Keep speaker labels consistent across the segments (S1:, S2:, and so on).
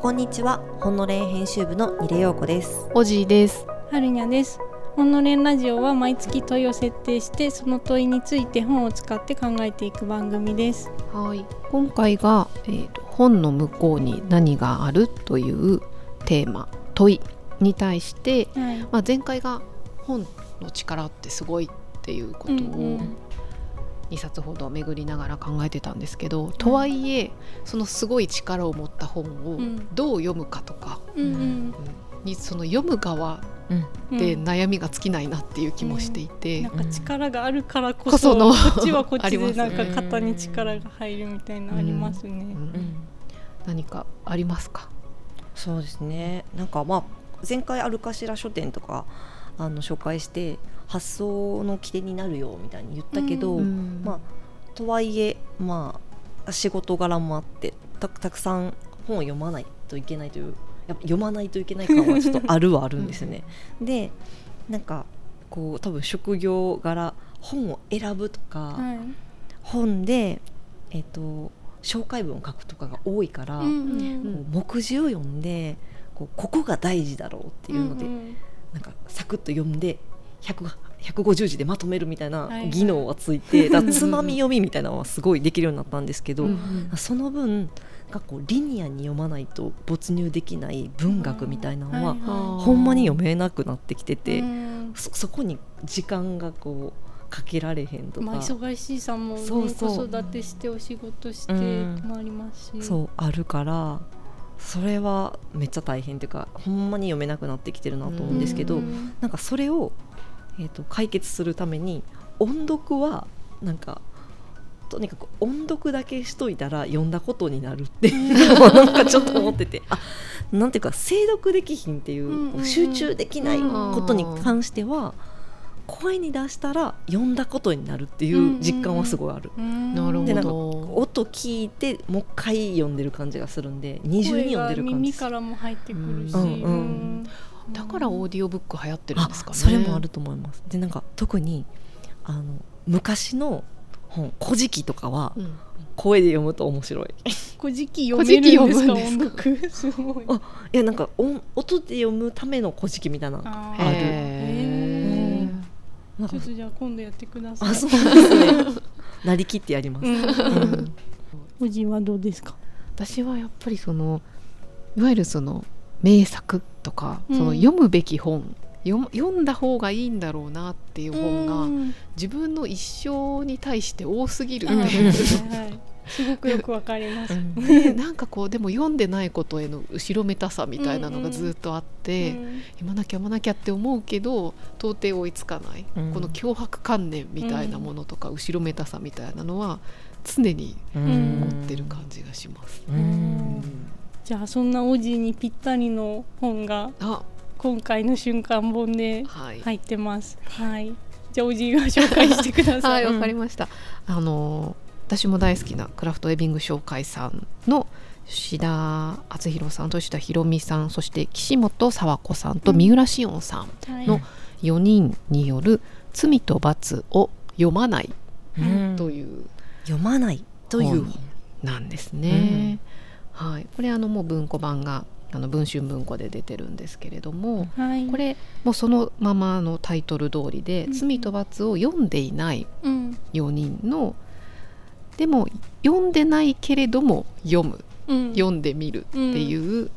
S1: こんにちは、ほんのれん編集部のニレヨーコです。
S2: おじいです。
S3: はるにゃです。ほんのれんラジオは毎月問いを設定してその問いについて本を使って考えていく番組です。
S2: はい。今回が、えーと本の向こうに何があるというテーマ問いに対して、
S3: はい。
S2: まあ、前回が本の力ってすごいっていうことを
S3: うん
S2: 2冊ほど巡りながら考えてたんですけど、とはいえそのすごい力を持った本を
S3: うん。
S2: どう読むかとか、
S3: うんうん。
S2: うん。にその読む側
S1: うん、
S2: で
S3: うん。
S2: 悩みが尽きないなっていう気もしていて。
S3: なんか力があるからこ
S2: こそ
S3: こっちはこっちでなんか肩に力が入るみたいなのありますね。
S2: うん。何かありますか？
S1: そうですね。なんかまあ前回あるかしら書店とかあの紹介して発想の起点になるよみたいに言ったけど、
S2: うん
S1: まあとはいえまあ仕事柄もあってたたくさん本を読まないといけないというやっぱ読まないといけない感はちょっとあるはあるんですよね。でなんかこう多分職業柄本を選ぶとか、
S3: はい。
S1: 本でえっ、と紹介文を書くとかが多いから。
S3: うんうん
S1: 目次を読んでこうここが大事だろうっていうので、
S3: んん
S1: なんかサクッと読んで100 150字でまとめるみたいな
S3: はいはい。
S1: 技能はついて、だからつまみ読みみたいなのはすごいできるようになったんですけど、
S2: うん。
S1: その分なんかこうリニアに読まないと没入できない文学みたいなのは、
S3: はいはい。
S1: ほんまに読めなくなってきてて、
S3: うん。
S1: そそこに時間がこうかけられへんとか、
S3: まあ忙しいさんもね
S1: そうそう。
S3: 子育てしてお仕事して
S1: うん。
S3: もありますし。
S1: そうあるからそれはめっちゃ大変っていうかほんまに読めなくなってきてるなと思うんですけど、
S3: うん。
S1: なんかそれを、えー、と解決するために音読はなんかとにかく音読だけしといたら読んだことになるってなんかちょっと思っててあなんていうか精読できひんっていう、
S3: うんうんうん。
S1: 集中できないことに関しては、声に出したら読んだことになるっていう実感はすごいある。
S3: うん。
S2: なるほ
S1: でなんか
S2: ど
S1: 音聞いてもう一回読んでる感じがするんで二重に読んでる感じ。
S3: 耳からも入ってくるし、
S1: うんうん。
S3: うん
S2: だからオーディオブック流行ってるんですかね。
S1: あそれもあると思います。でなんか特にあの昔の本「古事記」とかは
S2: うん。
S1: 声で読むと面白い。
S3: 古事記読めるんですか？すごい
S1: あいやなんか音音で読むための古事記みたいなの
S3: あ
S1: ある。
S2: へー。
S1: なんか
S3: ちょっとじゃあ今度やってください。
S1: あそうですね。なりきってやります、
S3: おじはどうですか？
S2: 私はやっぱりそのいわゆるその名作とか、
S3: うん。
S2: その読むべき本読んだ方がいいんだろうなっていう本が、
S3: うん。
S2: 自分の一生に対して多すぎるって
S3: う。ん
S2: いう、
S3: はい。すごくよくわかります、
S1: うん。
S2: で なんかこうでも読んでないことへの後ろめたさみたいなのがずっとあって、
S3: うん。
S2: 読まなきゃ読まなきゃって思うけど到底追いつかない、
S1: うん。
S2: この脅迫観念みたいなものとか、後ろめたさみたいなのは常に
S1: うん。
S2: 持ってる感じがします。
S1: う
S3: うんんじゃあそんなおじにぴったりの本が
S2: あ。
S3: 今回の瞬間本で
S2: はい、
S3: 入ってます。はい。じゃあおじが紹介してくださ
S2: はいい、わかりました。あの私も大好きなクラフトウェビング紹介さんの吉田敦弘さんと吉田博美さんそして岸本沢子さんと三浦紫音さん
S3: はい。
S2: の4人による「罪と罰を読まない
S1: うん」
S2: という。
S1: 読まないという
S2: 本。なんですね。はい、これあのもう文庫版があの文春文庫で出てるんですけれども、
S3: はい。
S2: これもうそのままのタイトル通りで「
S3: うん。
S2: 罪と罰」を読んでいない
S3: うん。
S2: 4人のでも読んでないけれども読む。
S3: うん。
S2: 読んでみるっていう、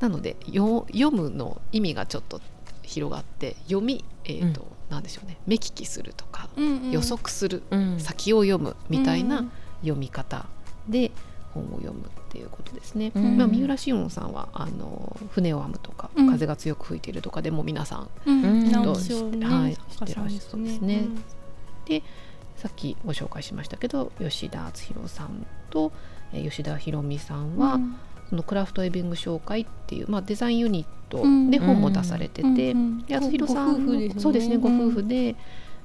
S2: なのでよ読むの意味がちょっと広がって読み、えーとなんでしょうね目利きするとか、
S3: うんうん。
S2: 予測する、
S1: うん。
S2: 先を読むみたい
S3: うん
S2: な読み方で本を読むっていうことですね。
S1: うん。
S2: まあ、三浦紫音さんはあの船を編むとか、
S3: うん。
S2: 風が強く吹いているとかでも皆さん
S3: うん。
S1: うん
S3: 直木賞ね
S2: はいてらっしゃるそうですね。さっきご紹介しましたけど吉田敦弘さんと、えー吉田博美さんは、
S3: うん。
S2: そのクラフトエビング紹介っていう、まあ、デザインユニット
S3: うん。
S2: で本も出されてて、
S3: うん。うん。
S2: で敦弘さん
S3: ね。
S2: そうですねご夫婦
S3: うん
S2: で。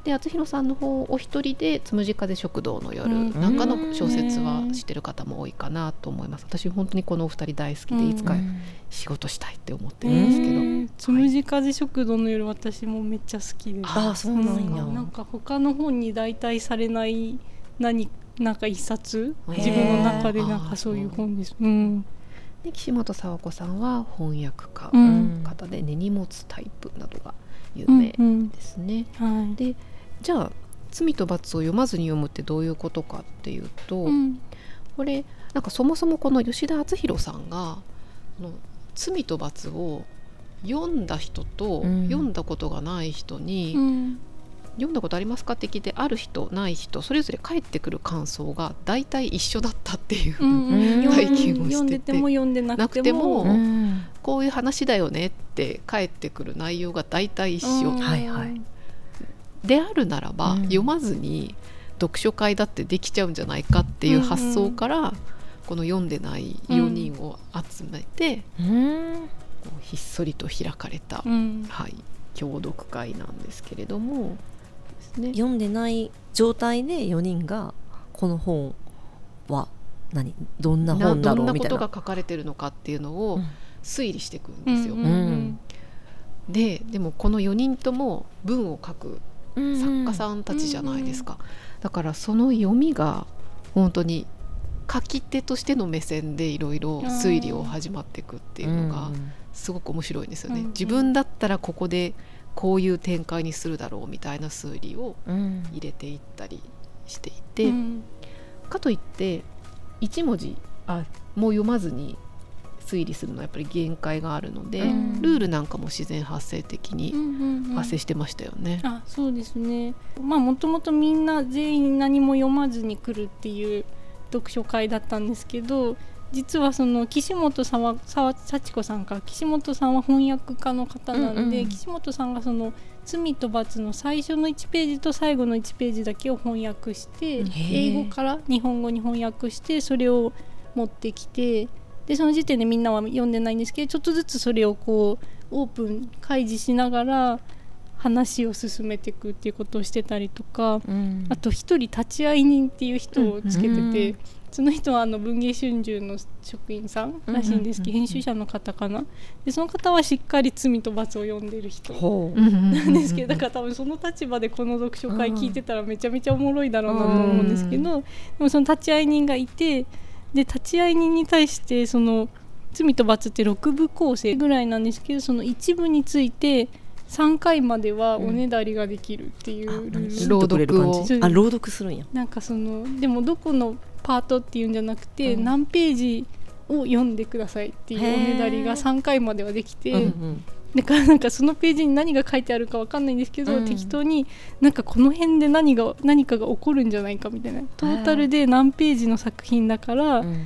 S2: で敦弘さんの方お一人で「つむじ風食堂の夜」
S3: うん。
S2: なんかの小説は知ってる方も多いかなと思います。私本当にこのお二人大好きでいつか仕事したいって思ってるんですけど、
S3: うん。つむじ風食堂の夜私もめっちゃ好きで。す
S1: あそうなんや。
S3: なんか他の本に代替されない何なんか一冊？自分の中でなんかそういう本です。うん、
S2: で岸本佐和子さんは翻訳家
S3: うん。
S2: の方で、ね荷物タイプなどが有
S3: うん
S2: 名
S3: うん
S2: ですね。
S3: はい。
S2: でじゃあ「罪と罰」を読まずに読むってどういうことかっていうと、
S3: うん。
S2: これなんかそもそもこの吉田篤弘さんがこの「罪と罰」を読んだ人と
S1: うん。
S2: 読んだことがない人に、
S3: うん
S2: 読んだことありますかって聞いてある人ない人それぞれ返ってくる感想が大体一緒だったっていう、体験をしてて。
S3: 読んでても読んでなくても。
S2: なくても
S1: うん。
S2: こういう話だよねって返ってくる内容が大体一緒、
S3: うん。
S1: はいはい。
S2: であるならば、
S1: うん。
S2: 読まずに読書会だってできちゃうんじゃないかっていう発想から、この読んでない4人を集めて、
S1: うん。
S2: こうひっそりと開かれた、
S3: うん。
S2: はい、共読会なんですけれどもですね。
S1: 読んでない状態で4人がこの本は何どんな
S2: な
S1: 本だ
S2: どんなこ
S1: ろうみたいな。
S2: とが書かれてるのかっていうのを
S1: うん。
S2: 推理していくんですよ。
S3: うんうん
S2: ででもこの4人とも文を書く
S1: うん
S2: 作家さんたちじゃないですか、だからその読みが本当に書き手としての目線でいろいろ推理を始まっていくっていうのがすごく面白いんですよね、
S3: うんうん。
S2: 自分だったらここでこういう展開にするだろうみたいな推理を
S1: うん。
S2: 入れていったりしていて、
S3: うん。
S2: かといって1文字あもう読まずに推理するのはやっぱり限界があるので、
S3: うん。
S2: ルールなんかも自然発生的に
S3: うんうんうん。
S2: 発生してましたよね。
S3: あそうですね。まあもともとみんな全員何も読まずに来るっていう読書会だったんですけど実はその岸本さんはさ幸子さんか岸本さんは翻訳家の方なんで、
S1: うんうん。
S3: 岸本さんがその「罪と罰」の最初の1ページと最後の1ページだけを翻訳して英語から日本語に翻訳してそれを持ってきてでその時点でみんなは読んでないんですけどちょっとずつそれをこうオープン開示しながら話を進めていくっていうことをしてたりとか
S1: うん。
S3: あと一人立ち会い人っていう人をつけてて、
S1: うん。
S3: その人はあの文藝春秋の職員さんらしいんですけど、編集者の方かな。でその方はしっかり「罪と罰」を読んでる人。
S2: な
S3: んですけどだから多分その立場でこの読書会聞いてたらめちゃめちゃおもろいだろうなと思うんですけど、でもその立ち会い人がいてで立ち会い人に対してその「罪と罰」って6部構成ぐらいなんですけどその一部について3回まではおねだりができるっていうルール、
S2: 朗読を。
S1: あ朗読するんや。
S3: なんかそのでもどこのパートっていうんじゃなくて、
S1: うん。
S3: 何ページを読んでくださいっていうおねだりが3回まではできて、
S1: うんうん
S3: だからなんかそのページに何が書いてあるかわかんないんですけど、
S1: うん。
S3: 適当になんかこの辺で何が何かが起こるんじゃないかみたいな。トータルで何ページの作品だから、
S1: うん。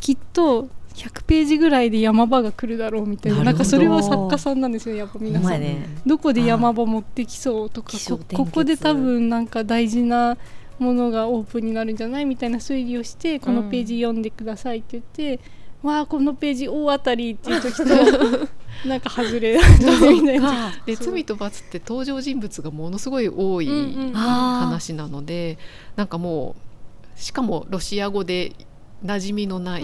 S3: きっと100ページぐらいで山場が来るだろうみたいな。
S1: な
S3: んかそれは作家さんなんですよやっぱ
S1: お
S3: 皆さん。
S1: 前ね。
S3: どこで山場持ってきそうとかこここで多分なんか大事なものがオープンになるんじゃないみたいな推理をしてこのページ読んでくださいって言って、わあこのページ大当たりっていう時と なんか外れだったみたいな。
S1: か。
S2: で罪と罰って登場人物がものすごい多い
S3: うんうん。
S1: あー。
S2: 話なので、なんかもうしかもロシア語で馴染みのない、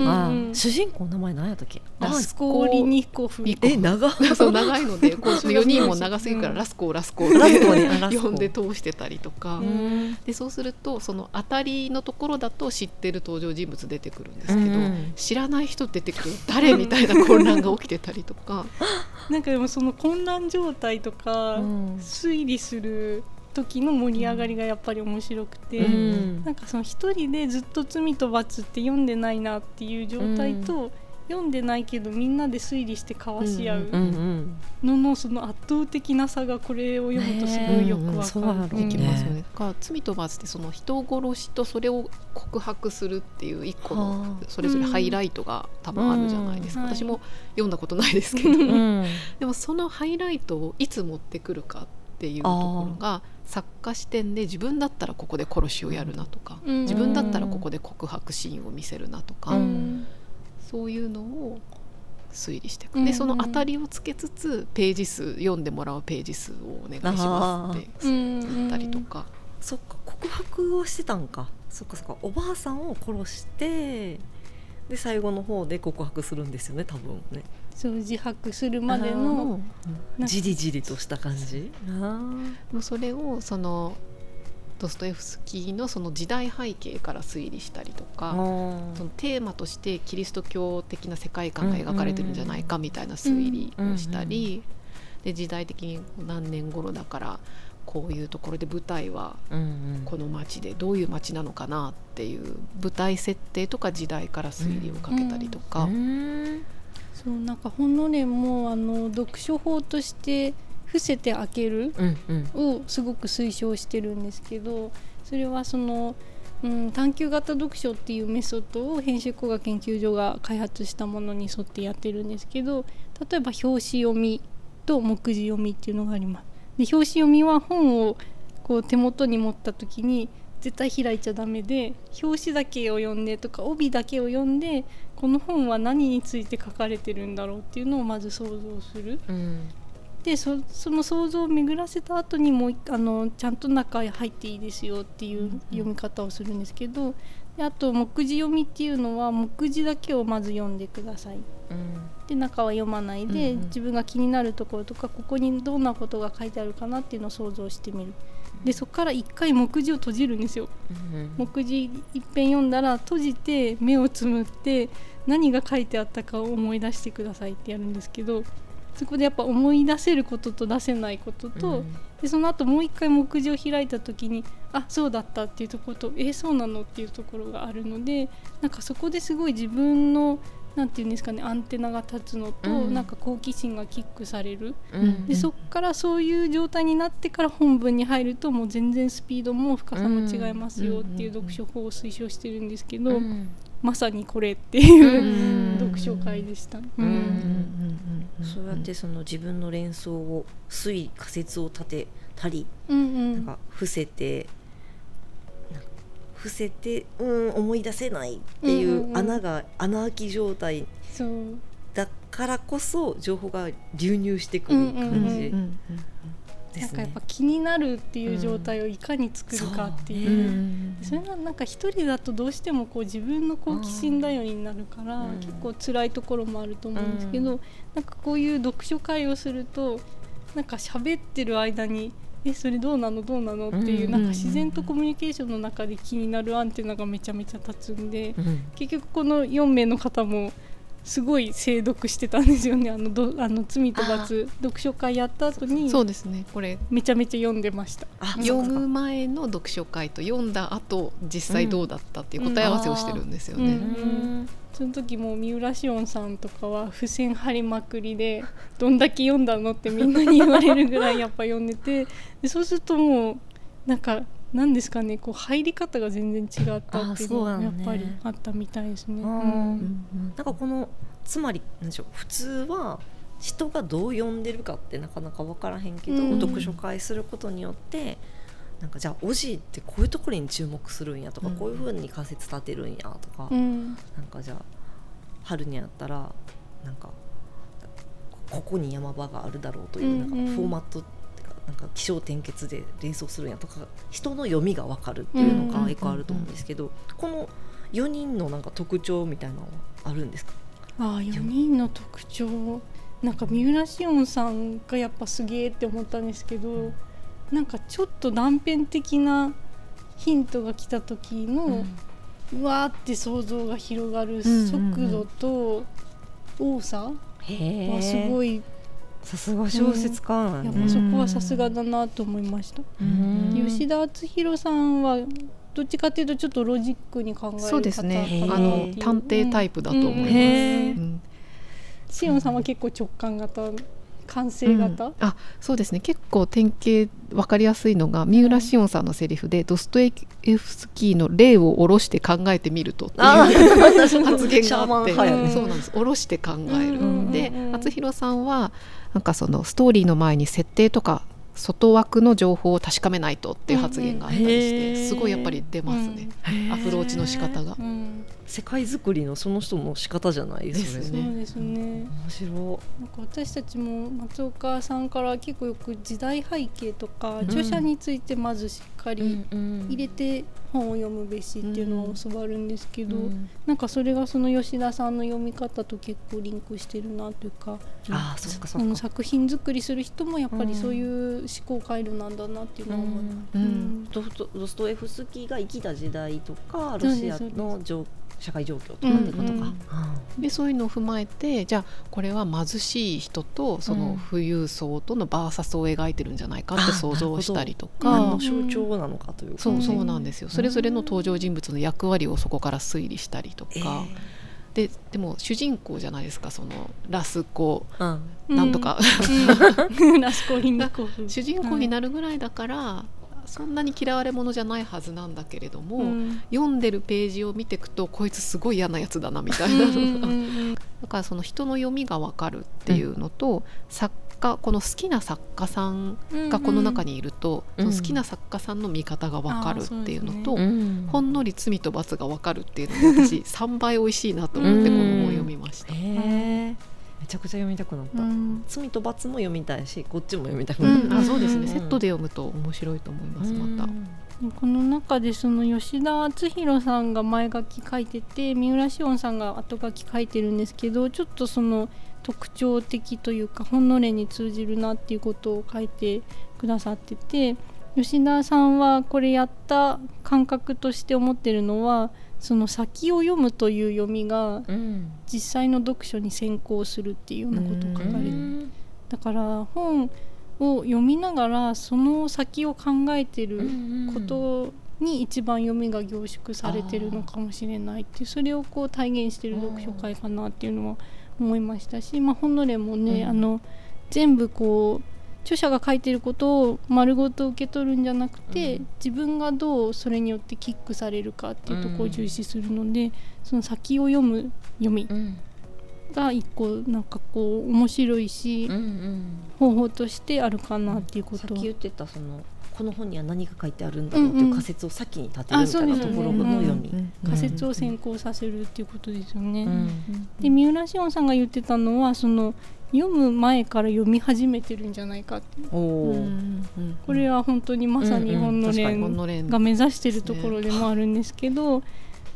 S1: 主人公の名前何やったっけ？
S3: ラス
S2: ス
S3: コーリニコフ
S1: え長
S2: そう長いので こう4人も長すぎるから
S3: うん。
S2: ラスコーラスコー
S1: ラスコ
S2: って呼んで通してたりとか、
S3: うん。
S2: でそうするとその当たりのところだと知ってる登場人物出てくるんですけど、
S1: うん。
S2: 知らない人出てくる誰みたいな混乱が起きてたりとか。
S3: なんかでもその混乱状態とか、
S1: うん。
S3: 推理する時の盛り上がりがやっぱり面白くて、
S1: うん。
S3: なんかその一人でずっと「罪と罰」って読んでないなっていう状態と、読んでないけどみんなで推理して交わし合う
S1: うんうん
S3: ののその圧倒的な差がこれを読むとすごいよくわかる。
S2: できますよね。から罪と罰ってその人殺しとそれを告白するっていう一個
S1: は
S2: の
S1: あ。
S2: それぞれハイライトが多分あるじゃないですか、
S3: うん。
S2: 私も読んだことないですけど、
S3: うん。
S1: うん
S2: でもそのハイライトをいつ持ってくるかっていうところが作家視点で自分だったらここで殺しをやるなとか、
S3: うん。
S2: 自分だったらここで告白シーンを見せるなとか、
S1: うん。
S2: そういうのを推理していく、
S3: うん。
S2: でその当たりをつけつつページ数読んでもらうページ数をお願いしますって
S3: うん
S2: 言ったりとか、
S1: そっか告白をしてたんかそっか。そっかおばあさんを殺してで最後の方で告白するんですよね多分ね
S3: そう自白するまで
S1: あ
S3: の
S1: のじりじりとした感じ？あ
S2: もうそれをそのドストエフスキーのその時代背景から推理したりとかそのテーマとしてキリスト教的な世界観が描かれてるんじゃないかみたいな推理をしたり、で時代的に何年頃だからこういうところで舞台はこの街でどういう街なのかなっていう舞台設定とか時代から推理をかけたりとか。
S3: そうなんか本の連もあの読書法として伏せて開けるをすごく推奨してるんですけどそれはその、うん、探究型読書っていうメソッドを編集工学研究所が開発したものに沿ってやってるんですけど例えば表紙読みと目次読みっていうのがあります。で表紙読みは本をこう手元に持った時に絶対開いちゃダメで表紙だけを読んでとか帯だけを読んでこの本は何について書かれてるんだろうっていうのをまず想像する、うん、でその想像を巡らせた後にもうあのちゃんと中へ入っていいですよっていう読み方をするんですけどであと目次読みっていうのは目次だけをまず読んでください、うん、で中は読まないで、うん、自分が気になるところとかここにどんなことが書いてあるかなっていうのを想像してみる。でそこから一回目次を閉じるんですよ、うん、目次一遍読んだら閉じて目をつむって何が書いてあったかを思い出してくださいってやるんですけどそこでやっぱ思い出せることと出せないことと、うん、でその後もう一回目次を開いた時にあそうだったっていうところとえー、そうなのっていうところがあるのでなんかそこですごい自分のなんていうんですかねアンテナが立つのと、うん、なんか好奇心がキックされる、うん、でそこからそういう状態になってから本文に入るともう全然スピードも深さも違いますよっていう読書法を推奨してるんですけど、うん、まさにこれっていう読書会でした。
S1: そうやってその自分の連想を推理仮説を立てたり、うんうん、なんか伏せて伏せてうん思い出せないっていう穴が、うんうん、穴開き状態だからこそ情報が流入してくる感じ。
S3: なんかやっぱ気になるっていう状態をいかに作るかっていう,、う。ん、それはなんか一人だとどうしてもこう自分の好奇心頼りになるから、うん、結構辛いところもあると思うんですけど、うん、なんかこういう読書会をするとなんか喋ってる間にえそれどうなの？どうなの？っていうなんか自然とコミュニケーションの中で気になるアンテナがめちゃめちゃ立つんで、結局この4名の方もすごい精読してたんですよね。あのどあの罪と罰読書会やった後に
S2: そうですねこれ。
S3: めちゃめちゃ読んでました。
S2: 読む前の読書会と読んだ後実際どうだったっていう答え合わせをしてるんですよね、うんうん、
S3: その時も三浦紫音さんとかは付箋貼りまくりでどんだけ読んだのってみんなに言われるぐらいやっぱ読んでてでそうするともうなんかなんですかねこう入り方が全然違ったっていうのがやっぱりあったみたいですね。うん、
S1: なんかこのつまりなんでしょう普通は人がどう読んでるかってなかなか分からへんけど、うん、読書会することによってなんかじゃあおじいってこういうところに注目するんやとか、うん、こういうふうに仮説立てるんやとか、うん、なんかじゃあ春にやったらなんかここに山場があるだろうというなんかフォーマットなんか気象転結で連想するんやとか人の読みが分かるっていうのが結構あると思うんですけど、この4人のなんか特徴みたいなのはあるんですか？
S3: あ4人の特徴。なんか三浦紫音さんがやっぱすげえって思ったんですけどなんかちょっと断片的なヒントが来た時の、うん、うわーって想像が広がる速度と多さはすごい
S1: さすが小説家な
S3: ん、ね、やっぱそこはさすがだなと思いました。吉田敦弘さんはどっちかというとちょっとロジックに考える
S2: そうですね。あの探偵タイプだと思います。うん。
S3: シオンさんは結構直感型完成型、うん、
S2: あそうですね。結構典型分かりやすいのが三浦紫音さんのセリフで、うん、ドストエフスキーの例を下ろして考えてみるとっていう 発言があって、ね、そうなんです。下ろして考える、うん、で厚弘さんはなんかそのストーリーの前に設定とか外枠の情報を確かめないとっていう発言があったりして、すごいやっぱり出ますね、アプローチの仕方が。
S1: 世界づくりのその人の仕方じゃないです
S3: そう
S1: ね。
S3: ですね
S1: 面白
S3: なんか私たちも松岡さんから結構よく時代背景とか、
S1: ん
S3: 著者についてまずしっか
S1: い。
S3: り
S1: 入
S3: 入れて本を読むべしっていうのは教わるんですけど、
S1: うん
S3: なんかそれがその吉田さんの読み方と結構リンクしてるなというか
S1: ああそっかそっか。
S3: 作品作りする人もやっぱりそういう思考回路なんだなっていうのは思。
S2: う
S3: うんん
S1: ドストドストエフスキーが生きた時代とかロシアの状社会状況とかってことか。
S3: うん。うん。
S1: あ
S2: でそういうのを踏まえてじゃあこれは貧しい人とその富裕層とのバーサスを描いてるんじゃないかって想像したりとか。
S1: の象徴なのかというか。
S2: そう
S3: うん
S2: そうなんですよ。それぞれの登場人物の役割をそこから推理したりと
S1: え
S2: か、ででも主人公じゃないですかそのラスコ。
S1: ーうん。
S2: なんとか、
S3: うん。ラスコリングコフ
S2: 主人公になるぐらいだから、そんなに嫌われ者じゃないはずなんだけれども、
S3: うん。
S2: 読んでるページを見ていくとこいつすごい嫌なやつだなみたいな。だからその人の読みが分かるっていうのと、作家この好きな作家さん
S3: うん
S2: がこの中にいると、
S1: うん。
S2: その好きな作家さんの見方が分かるっていうのと、
S1: うん。
S2: ほんのり罪と罰が分かるっていうので私3倍美味しいなと思ってこの本を読みました。
S1: めちゃくちゃ読みたくなった。
S3: うん
S1: 罪と罰も読みたいしこっちも読みたく
S2: う
S1: なった。
S2: ん、あそうですね、
S3: うん
S2: セットで読むと面白いと思いますまた。
S3: この中でその吉田篤弘さんが前書き書いてて三浦紫音さんが後書き書いてるんですけどちょっとその特徴的というか本の例に通じるなっていうことを書いてくださってて吉田さんはこれやった感覚として思ってるのはその先を読むという読みが
S1: うん。
S3: 実際の読書に先行するっていうようなことを書かれて
S1: うん。
S3: だから本を読みながらその先を考えてることに一番読みが凝縮されてるのかもしれないっていうそれをこう体現してる読書会かなっていうのは思いましたし、まあ、本の例もね、
S1: うん。
S3: あの全部こう著者が書いてることを丸ごと受け取るんじゃなくて、
S1: うん。
S3: 自分がどうそれによってキックされるかっていうところを
S1: うん
S3: 重視するので、その先を読む読み
S1: うん。
S3: が一個なんかこう面白いし、
S1: うんうん。
S3: 方法としてあるかなっていうこと。
S1: さっき言ってたそのこの本には何が書いてあるんだろうっていう仮説を先に立てるみたいなところの読み。
S3: 仮説を先行させるっていうことですよね。
S1: うん。
S3: で三浦紫音さんが言ってたのはその読む前から読み始めてるんじゃないかって。
S1: おお、
S3: これは本当にまさに
S1: うんうん。
S3: 本の連が目指してるところでもあるんですけど、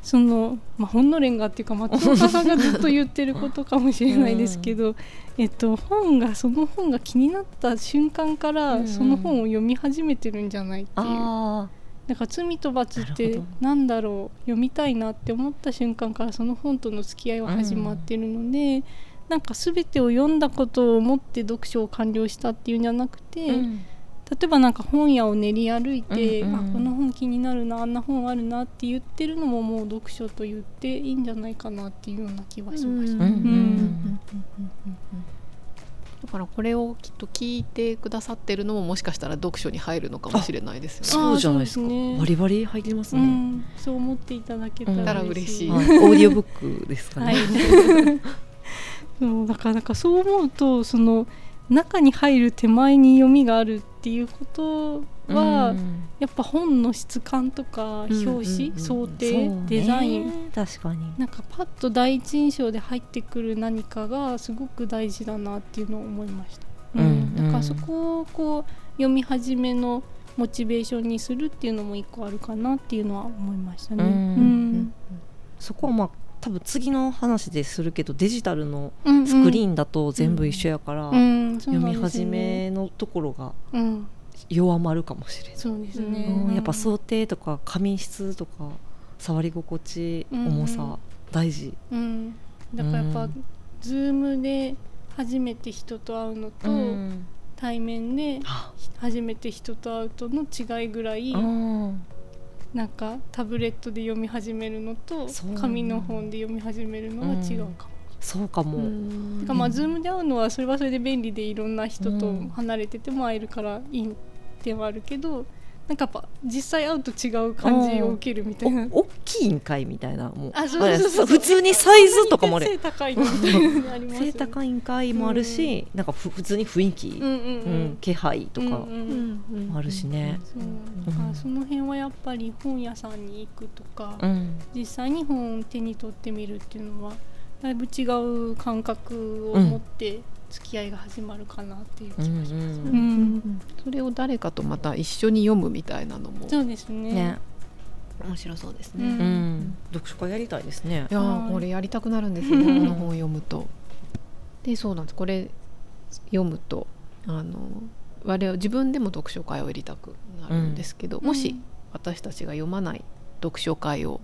S3: その、まあ、本の連がっていうか松岡さんがずっと言ってることかもしれないですけど、えっと、本がその本が気になった瞬間か
S1: うんうん。
S3: らその本を読み始めてるんじゃないっていう。
S1: あ
S3: だから罪と罰ってなんだろう読みたいなって思った瞬間からその本との付き合いは始まってるので、なんか全てを読んだことを思って読書を完了したっていうんじゃなくて、
S1: あ、うん。
S3: 例えばなんか本屋を練り歩いて、
S1: うんうん
S3: あこの本気になるなあんな本あるなって言ってるのももう読書と言っていいんじゃないかなっていうような気はしました。
S1: うん
S3: うん
S2: だからこれをきっと聞いてくださってるのももしかしたら読書に入るのかもしれないですよね。
S1: そうじゃないですか。
S3: すね。
S1: バリバリ入りますね、
S3: うん、そう思っていただけた
S1: うん
S3: ら嬉しい。
S2: たら
S1: はい。オーディオブックですかね、
S3: はい、そうだからなんかそう思うとその中に入る手前に読みがあるっていうことは、
S1: うん。
S3: やっぱ本の質感とか表紙、
S2: うんうんうん。
S3: 想定、
S1: ね
S3: デザイン。
S1: 確かに。
S3: なんかパッと第一印象で入ってくる何かがすごく大事だなっていうのを思いました。
S1: うんうん。
S3: だからそこをこう読み始めのモチベーションにするっていうのも一個あるかなっていうのは思いましたね。
S1: うん。
S3: うん。
S1: そこはまあ多分次の話でするけどデジタルの
S3: うん
S1: スクリーンだと全部一緒やから、読み始めのところが
S3: うん。
S1: 弱まるかもしれない、
S3: そうですね、
S1: うん。やっぱ想定とか紙質とか触り心地、
S3: うん。
S1: 重さ大事。
S3: うん、だからやっぱ、
S1: うん。
S3: ズームで初めて人と会うのと、
S1: うん。
S3: 対面で
S1: あ。
S3: 初めて人と会うとの違いぐらい、
S1: うん
S3: なんかタブレットで読み始めるのと紙の本で読み始めるのは違うかも。
S1: そうかも、
S2: うん。
S3: てかまあ、ズームで会うのはそれはそれで便利でいろんな人と
S1: うん。
S3: 離れてても会えるからいい点はあるけどなんかやっぱ実際会うと違う感じを受けるみたいな。
S1: お大きいんかいみたいな。もう。
S3: あそうそうそう
S1: 普通にサイズとかもあ
S3: 背
S1: れ
S3: 高いのみたいな。のありますよね
S1: 背高いんかいもあるし、なんかふ普通に雰囲気、
S3: うんうん
S1: うん。
S3: うん。
S1: 気配とか
S3: うんうん
S1: もあるしね。
S3: そう。
S1: うん。
S3: だからその辺はやっぱり本屋さんに行くとか、
S1: うん。
S3: 実際に本を手に取ってみるっていうのはだいぶ違う感覚を持って付き合いが始まるかなっていう気がします。
S1: うん
S3: うん
S2: それを誰かとまた一緒に読むみたいなのも。
S3: そうですね。
S1: ね、
S2: 面白そうです
S3: う
S2: ね。
S1: うん。ん、読書会やりたいですね。
S2: い。や
S3: はい。
S2: ーこれやりたくなるんですよ。ね この本を読むと。でそうなんです。これ読むとあの我々自分でも読書会をやりたくなるんですけど、もし私たちが読まない読書会を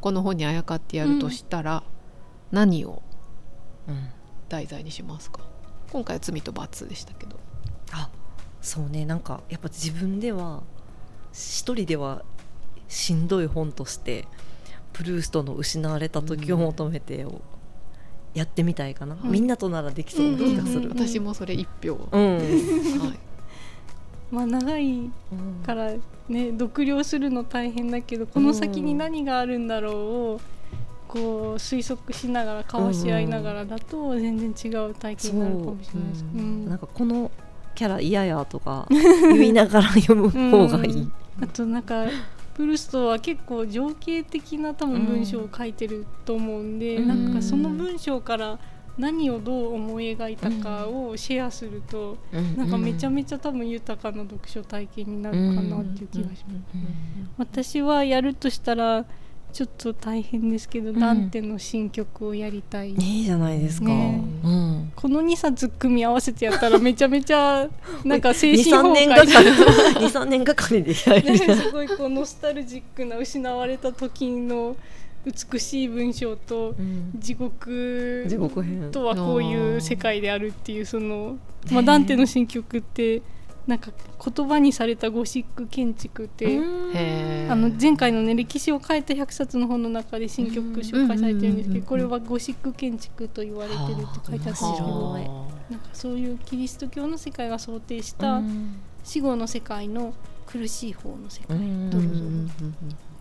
S2: この本にあやかってやるとしたら、何を
S1: うん、
S2: 題材にしますか？今回は罪と罰でしたけど。
S1: あそうね。なんかやっぱ自分では一人ではしんどい本としてプルーストの失われた時を求めてをやってみたいかな、
S3: はい。
S1: みんなとならできそうな気がする。
S3: うん
S2: 私もそれ一票、
S1: うん。
S2: はい、
S3: まあ長いからね読了するの大変だけどこの先に何があるんだろうをこう推測しながら交わし合いながらだと全然違う体験になるかもしれないです。
S1: なんかこのキャラ嫌やとか言いながら読む方がいい。
S3: あとなんかプルストは結構情景的な多分文章を書いてると思うんで、
S1: うん。
S3: なんかその文章から何をどう思い描いたかをシェアすると、なんかめちゃめちゃ多分豊かな読書体験になるかなっていう気がします。私はやるとしたらちょっと大変ですけど、
S1: ん
S3: ダンテの新曲をやりたい、
S1: いいじゃないですか。
S3: ね
S1: うん。
S3: この2冊組み合わせてやったらめちゃめちゃ なんか精
S1: 二
S3: 神崩
S1: 三年が
S3: 壊
S1: かり二三年がかりでやる。
S3: ね すごいこうノスタルジックな失われた時の美しい文章と
S1: うん
S3: 地獄
S1: 地獄編。
S3: とはこういう世界であるっていうその、まあ、ダンテの新曲ってなんか言葉にされたゴシック建築って、あの前回のね歴史を変えた100冊の本の中で新曲紹介されてるんですけどこれはゴシック建築と言われてるって書いてあったんですけ
S1: は
S3: ど
S1: あ。
S3: なんかそういうキリスト教の世界が想定した死後の世界の苦しい方の世界、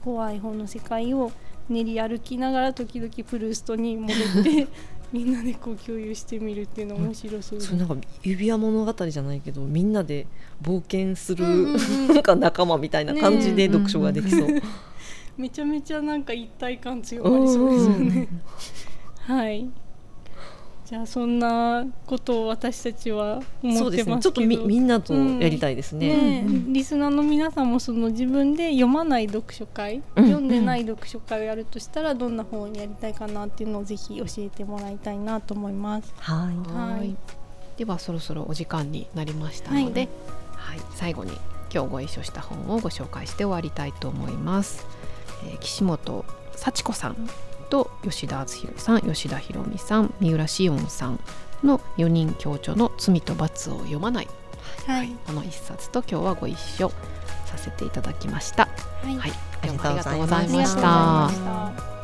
S3: 怖い方の世界を練り歩きながら時々プルーストに戻って みんなでこう共有してみるっていうのは面白そうです
S1: それなんか指輪物語じゃないけどみんなで冒険する、
S3: うんうんうん
S1: なんか仲間みたいな感じで
S2: ね
S1: 読書ができそう。
S3: めちゃめちゃなんか一体感強まりそうですよね。はい。じゃあそんなことを私たちは思ってますけど
S1: ですね。ちょっとみみんなとやりたいですね。
S3: ねリスナーの皆さんもその自分で読まない読書会、
S1: うん
S3: 読んでない読書会をやるとしたらどんな本をやりたいかなっていうのをぜひ教えてもらいたいなと思います。
S1: はい。
S3: はい
S2: ではそろそろお時間になりましたので、はい最後に今日ご一緒した本をご紹介して終わりたいと思います。えー岸本幸子さんと吉田敦弘さん吉田博美さん三浦紫音さんの4人共著の「罪と罰を読まない
S3: はい。」
S2: この一冊と今日はご一緒させていただきました。
S3: はい
S2: はい、
S1: ありがとうございま
S3: し。た。